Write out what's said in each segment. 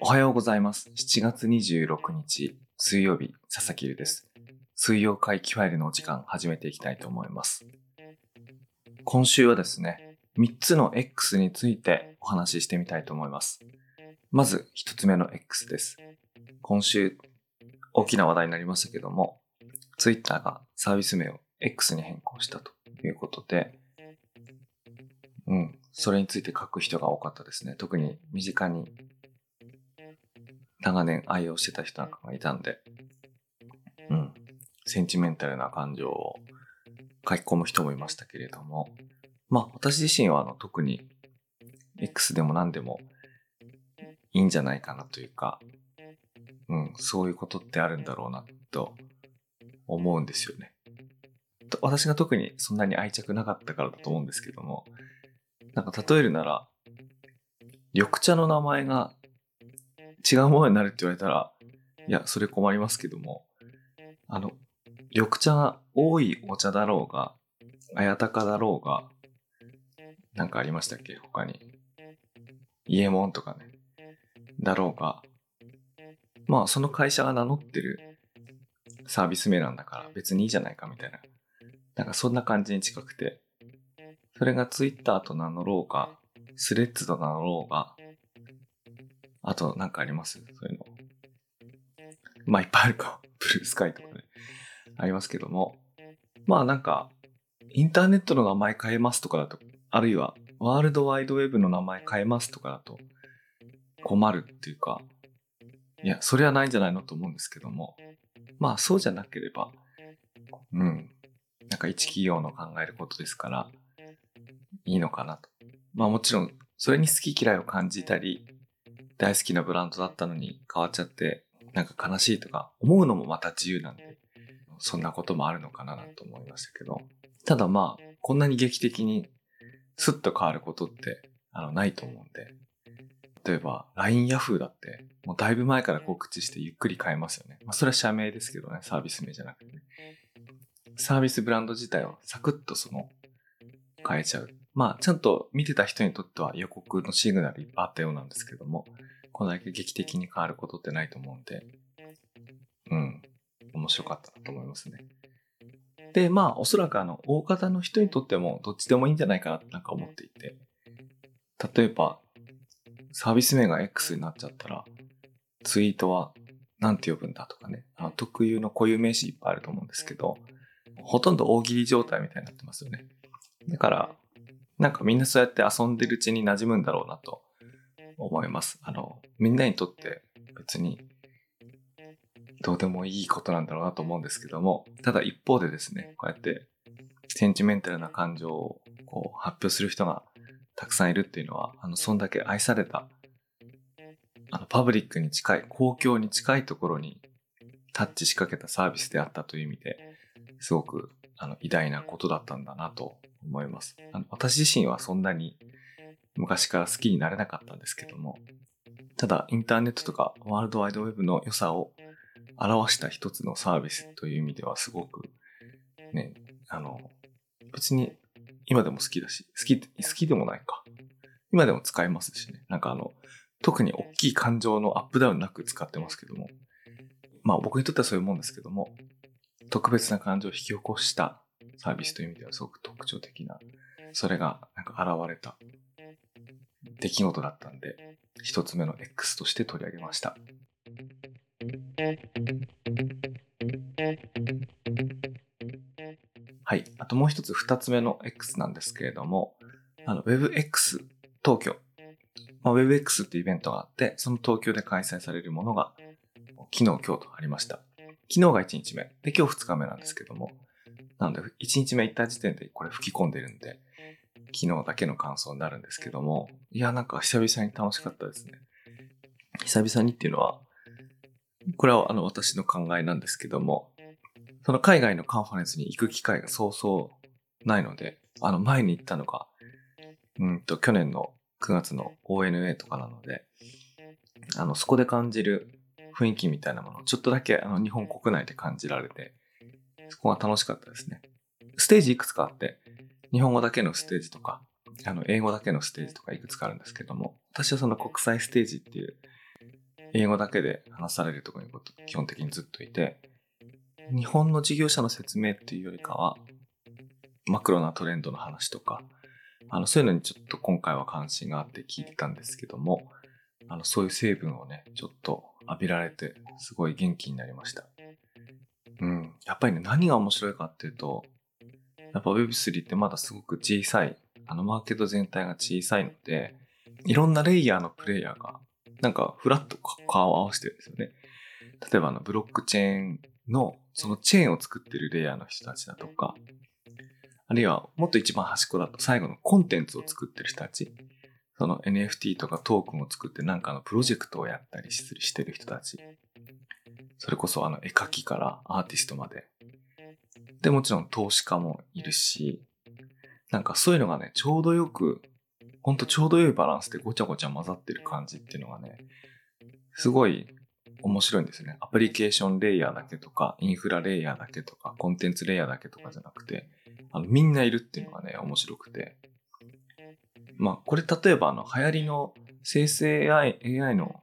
おはようございます。7月26日、水曜日、佐々木優です。水曜回帰ファイルのお時間、始めていきたいと思います。今週はですね、3つの X についてお話ししてみたいと思います。まず、1つ目の X です。今週、大きな話題になりましたけども、Twitter がサービス名を X に変更したということで、うん、それについて書く人が多かったですね。特に身近に長年愛用してた人なんかがいたんで、うん、センチメンタルな感情を書き込む人もいましたけれども、まあ私自身はあの特に X でも何でもいいんじゃないかなというか、そういうことってあるんだろうなと思うんですよね。私が特にそんなに愛着なかったからだと思うんですけども、なんか例えるなら、緑茶の名前が違うものになるって言われたら、いや、それ困りますけども、あの、緑茶が多いお茶だろうが、あやたかだろうが、なんかありましたっけ？他に。イエモンとかね。だろうが、まあその会社が名乗ってるサービス名なんだから別にいいじゃないかみたいな。なんかそんな感じに近くて、それがツイッターと名乗ろうが、スレッズと名乗ろうが、あとなんかあります？そういうの。まあいっぱいあるか。ブルースカイとかね。ありますけども。まあなんか、インターネットの名前変えますとかだと、あるいはワールドワイドウェブの名前変えますとかだと困るっていうか、いや、それはないんじゃないのと思うんですけども。まあそうじゃなければ、うん。なんか一企業の考えることですから、いいのかなと。まあもちろん、それに好き嫌いを感じたり、大好きなブランドだったのに変わっちゃって、なんか悲しいとか思うのもまた自由なんで、そんなこともあるのかなと思いましたけど。ただまあ、こんなに劇的にスッと変わることってあのないと思うんで。例えば、LINE Yahoo だって、もうだいぶ前から告知してゆっくり変えますよね。まあそれは社名ですけどね、サービス名じゃなくてね。サービスブランド自体をサクッとその変えちゃう。まあ、ちゃんと見てた人にとっては予告のシグナルいっぱいあったようなんですけども、これだけ劇的に変わることってないと思うんで、うん、面白かったなと思いますね。で、まあ、おそらくあの、大方の人にとってもどっちでもいいんじゃないかなってなんか思っていて、例えば、サービス名が X になっちゃったら、ツイートは何て呼ぶんだとかね、あの特有の固有名詞いっぱいあると思うんですけど、ほとんど大喜利状態みたいになってますよね。だから、なんかみんなそうやって遊んでるうちに馴染むんだろうなと思います。あの、みんなにとって別にどうでもいいことなんだろうなと思うんですけども、ただ一方でですね、こうやってセンチメンタルな感情をこう発表する人がたくさんいるっていうのは、あの、そんだけ愛された、あの、パブリックに近い、公共に近いところにタッチしかけたサービスであったという意味で、すごくあの偉大なことだったんだなと思います。あの私自身はそんなに昔から好きになれなかったんですけども、ただインターネットとかワールドワイドウェブの良さを表した一つのサービスという意味ではすごくね、あの、別に今でも好きだし、好き、好きでもないか。今でも使えますしね。なんかあの、特に大きい感情のアップダウンなく使ってますけども、まあ僕にとってはそういうもんですけども、特別な感情を引き起こしたサービスという意味ではすごく特徴的な、それがなんか現れた出来事だったんで、一つ目の X として取り上げました。ともう一つ二つ目の X なんですけれども、あの、WebX 東京。まあ、WebX っていうイベントがあって、その東京で開催されるものが、昨日、今日とありました。昨日が1日目。で、今日2日目なんですけども。なので、1日目行った時点でこれ吹き込んでるんで、昨日だけの感想になるんですけども、いや、なんか久々に楽しかったですね。久々にっていうのは、これはあの私の考えなんですけども、その海外のカンファレンスに行く機会がそうそうないので、あの前に行ったのが、うんと去年の9月の ONA とかなので、あのそこで感じる雰囲気みたいなものをちょっとだけあの日本国内で感じられて、そこが楽しかったですね。ステージいくつかあって、日本語だけのステージとか、あの、英語だけのステージとかいくつかあるんですけども、私はその国際ステージっていう、英語だけで話されるところに基本的にずっといて、日本の事業者の説明っていうよりかは、マクロなトレンドの話とか、あの、そういうのにちょっと今回は関心があって聞いてたんですけども、あの、そういう成分をね、ちょっと浴びられて、すごい元気になりました。うん。やっぱりね、何が面白いかっていうと、やっぱ Web3 ってまだすごく小さい、あのマーケット全体が小さいので、いろんなレイヤーのプレイヤーが、なんかフラット顔を合わせてるんですよね。例えばあのブロックチェーンの、そのチェーンを作ってるレイヤーの人たちだとか、あるいはもっと一番端っこだと最後のコンテンツを作ってる人たち。その NFT とかトークンを作ってなんかのプロジェクトをやったりしてる人たち。それこそあの絵描きからアーティストまで。で、もちろん投資家もいるし、なんかそういうのがね、ちょうどよく、ほんとちょうど良いバランスでごちゃごちゃ混ざってる感じっていうのがね、すごい面白いんですね。アプリケーションレイヤーだけとか、インフラレイヤーだけとか、コンテンツレイヤーだけとかじゃなくて、あのみんないるっていうのがね、面白くて。まあ、これ例えばあの、流行りの生成 AI、AI の、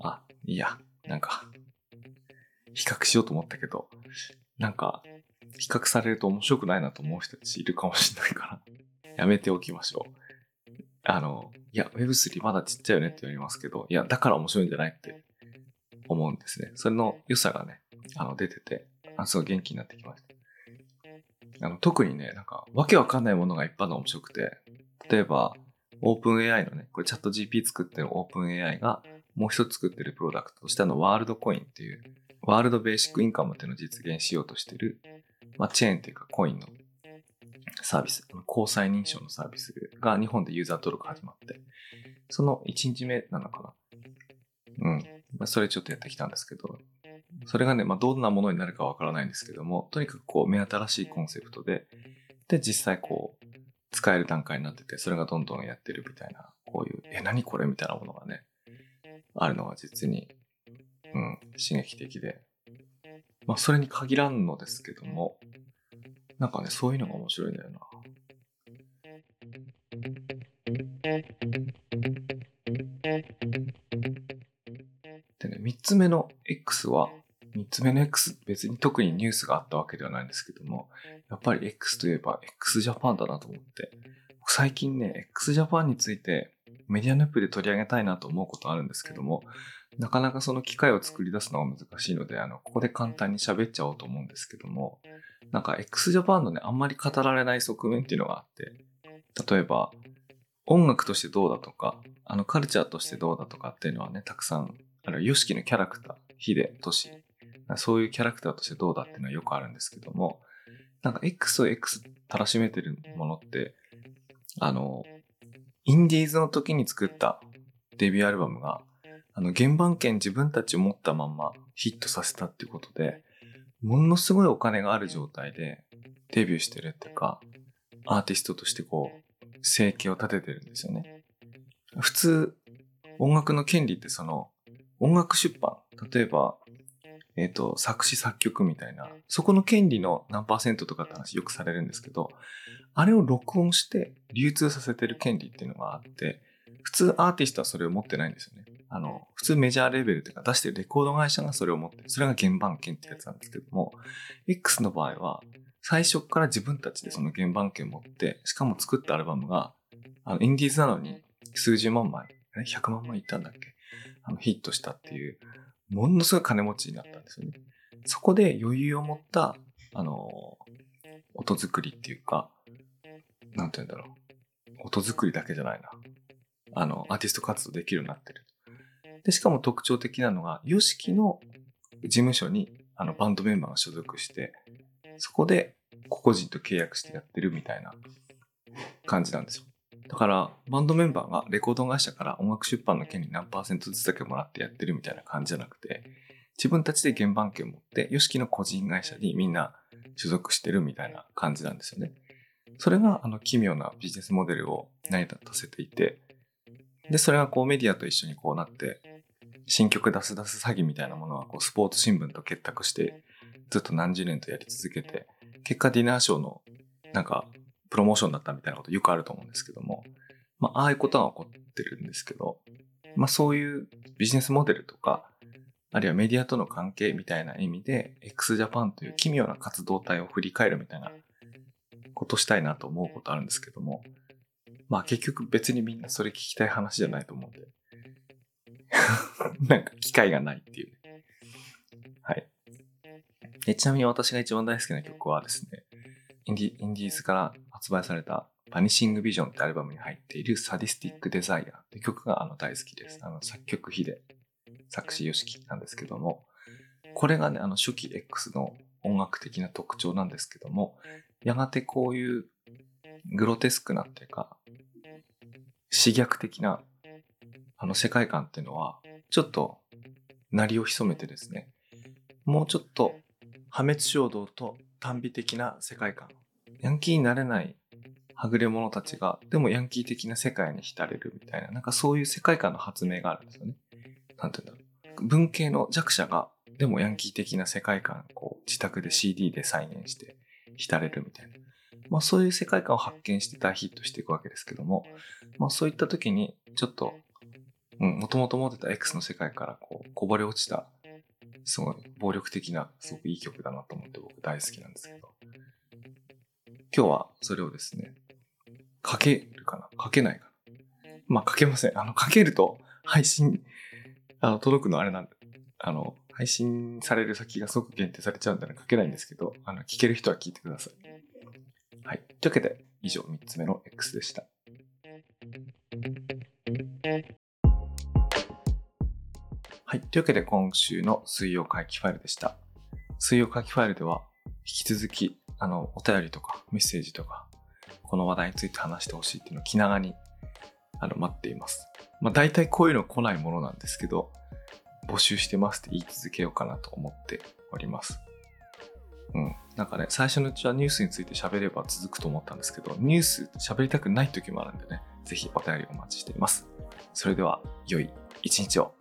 あ、いいや、なんか、比較しようと思ったけど、なんか、比較されると面白くないなと思う人たちいるかもしれないから、やめておきましょう。あの、いや、Web3 まだちっちゃいよねって言われますけど、いや、だから面白いんじゃないって思うんですね。それの良さがね、あの、出てて、あすごい元気になってきました。あの、特にね、なんか、わけわかんないものがいっぱいの面白くて、例えば、オープン AI のね、これチャット GP 作ってるオープン AI が、もう一つ作ってるプロダクトとしてあの、ワールドコインっていう、ワールドベーシックインカムっていうのを実現しようとしてる、まあ、チェーンっていうかコインのサービス、交際認証のサービスが日本でユーザー登録始まって、その1日目なのかな。うん。まあ、それちょっとやってきたんですけど、それがね、まあ、どんなものになるかわからないんですけども、とにかくこう、目新しいコンセプトで、で、実際こう、使える段階になってて、それがどんどんやってるみたいな、こういう、え、何これみたいなものがね、あるのが実に、うん、刺激的で。まあ、それに限らんのですけども、なんかね、そういうのが面白いんだよな。つ目の X は、三つ目の X 別に特にニュースがあったわけではないんですけども、やっぱり X といえば x ジャパンだなと思って、最近ね、x ジャパンについてメディアヌップで取り上げたいなと思うことあるんですけども、なかなかその機会を作り出すのが難しいので、あの、ここで簡単に喋っちゃおうと思うんですけども、なんか x ジャパンのね、あんまり語られない側面っていうのがあって、例えば、音楽としてどうだとか、あのカルチャーとしてどうだとかっていうのはね、たくさん、あるいは YOSHIKI のキャラクター、ヒデ、トシ、そういうキャラクターとしてどうだっていうのはよくあるんですけども、なんか X を X たらしめてるものって、あの、インディーズの時に作ったデビューアルバムが、あの、原版権自分たち持ったまんまヒットさせたっていうことで、ものすごいお金がある状態でデビューしてるっていうか、アーティストとしてこう、生計を立ててるんですよね。普通、音楽の権利ってその、音楽出版、例えば、えっ、ー、と、作詞作曲みたいな、そこの権利の何パーセントとかって話よくされるんですけど、あれを録音して流通させてる権利っていうのがあって、普通アーティストはそれを持ってないんですよね。あの、普通メジャーレベルというか出してるレコード会社がそれを持ってる。それが原版権ってやつなんですけども、X の場合は、最初から自分たちでその原版権を持って、しかも作ったアルバムが、あの、インディーズなのに数十万枚、100万枚いったんだっけあの、ヒットしたっていう、ものすごい金持ちになったんですよね。そこで余裕を持った、あの、音作りっていうか、なんて言うんだろう。音作りだけじゃないな。あの、アーティスト活動できるようになってる。で、しかも特徴的なのが、YOSHIKI の事務所にあのバンドメンバーが所属して、そこで個々人と契約してやってるみたいな感じなんですよ。だから、バンドメンバーがレコード会社から音楽出版の権利何パーセントずつだけもらってやってるみたいな感じじゃなくて、自分たちで原版権を持って、YOSHIKI の個人会社にみんな所属してるみたいな感じなんですよね。それが、あの、奇妙なビジネスモデルを成り立たせていて、で、それがこうメディアと一緒にこうなって、新曲出す出す詐欺みたいなものはこうスポーツ新聞と結託してずっと何十年とやり続けて結果ディナーショーのなんかプロモーションだったみたいなことよくあると思うんですけども、まあ、ああいうことは起こってるんですけど、まあ、そういうビジネスモデルとかあるいはメディアとの関係みたいな意味で x ジャパンという奇妙な活動体を振り返るみたいなことしたいなと思うことあるんですけどもまあ結局別にみんなそれ聞きたい話じゃないと思うんで なんか機会がないっていうね。はい。ちなみに私が一番大好きな曲はですね、インディインディーズから発売されたバニシングビジョンってアルバムに入っているサディスティックデザイアって曲があの大好きです。あの作曲ヒデ、作詞ヨシキなんですけども、これがね、あの初期 X の音楽的な特徴なんですけども、やがてこういうグロテスクなっていうか、刺逆的なあの世界観っていうのは、ちょっと、鳴りを潜めてですね、もうちょっと破滅衝動と短美的な世界観。ヤンキーになれないはぐれ者たちが、でもヤンキー的な世界に浸れるみたいな、なんかそういう世界観の発明があるんですよね。なんて言うんだろう。文系の弱者が、でもヤンキー的な世界観を自宅で CD で再現して浸れるみたいな。まあそういう世界観を発見して大ヒットしていくわけですけども、まあそういった時にちょっとうん、もともと持ってた X の世界からこう、こぼれ落ちた、すごい暴力的な、すごくいい曲だなと思って僕大好きなんですけど、今日はそれをですね、かけるかな？かけないかな？まあ、かけません。あの、かけると配信、あの、届くのあれなんで、あの、配信される先がすごく限定されちゃうんで、ね、かけないんですけど、あの、聞ける人は聞いてください。はい。というわけで、以上3つ目の X でした。はい。というわけで今週の水曜回帰ファイルでした。水曜回帰ファイルでは引き続き、あの、お便りとかメッセージとか、この話題について話してほしいっていうのを気長にあの待っています。まあ大体こういうの来ないものなんですけど、募集してますって言い続けようかなと思っております。うん。なんかね、最初のうちはニュースについて喋れば続くと思ったんですけど、ニュース喋りたくない時もあるんでね、ぜひお便りお待ちしています。それでは、良い一日を。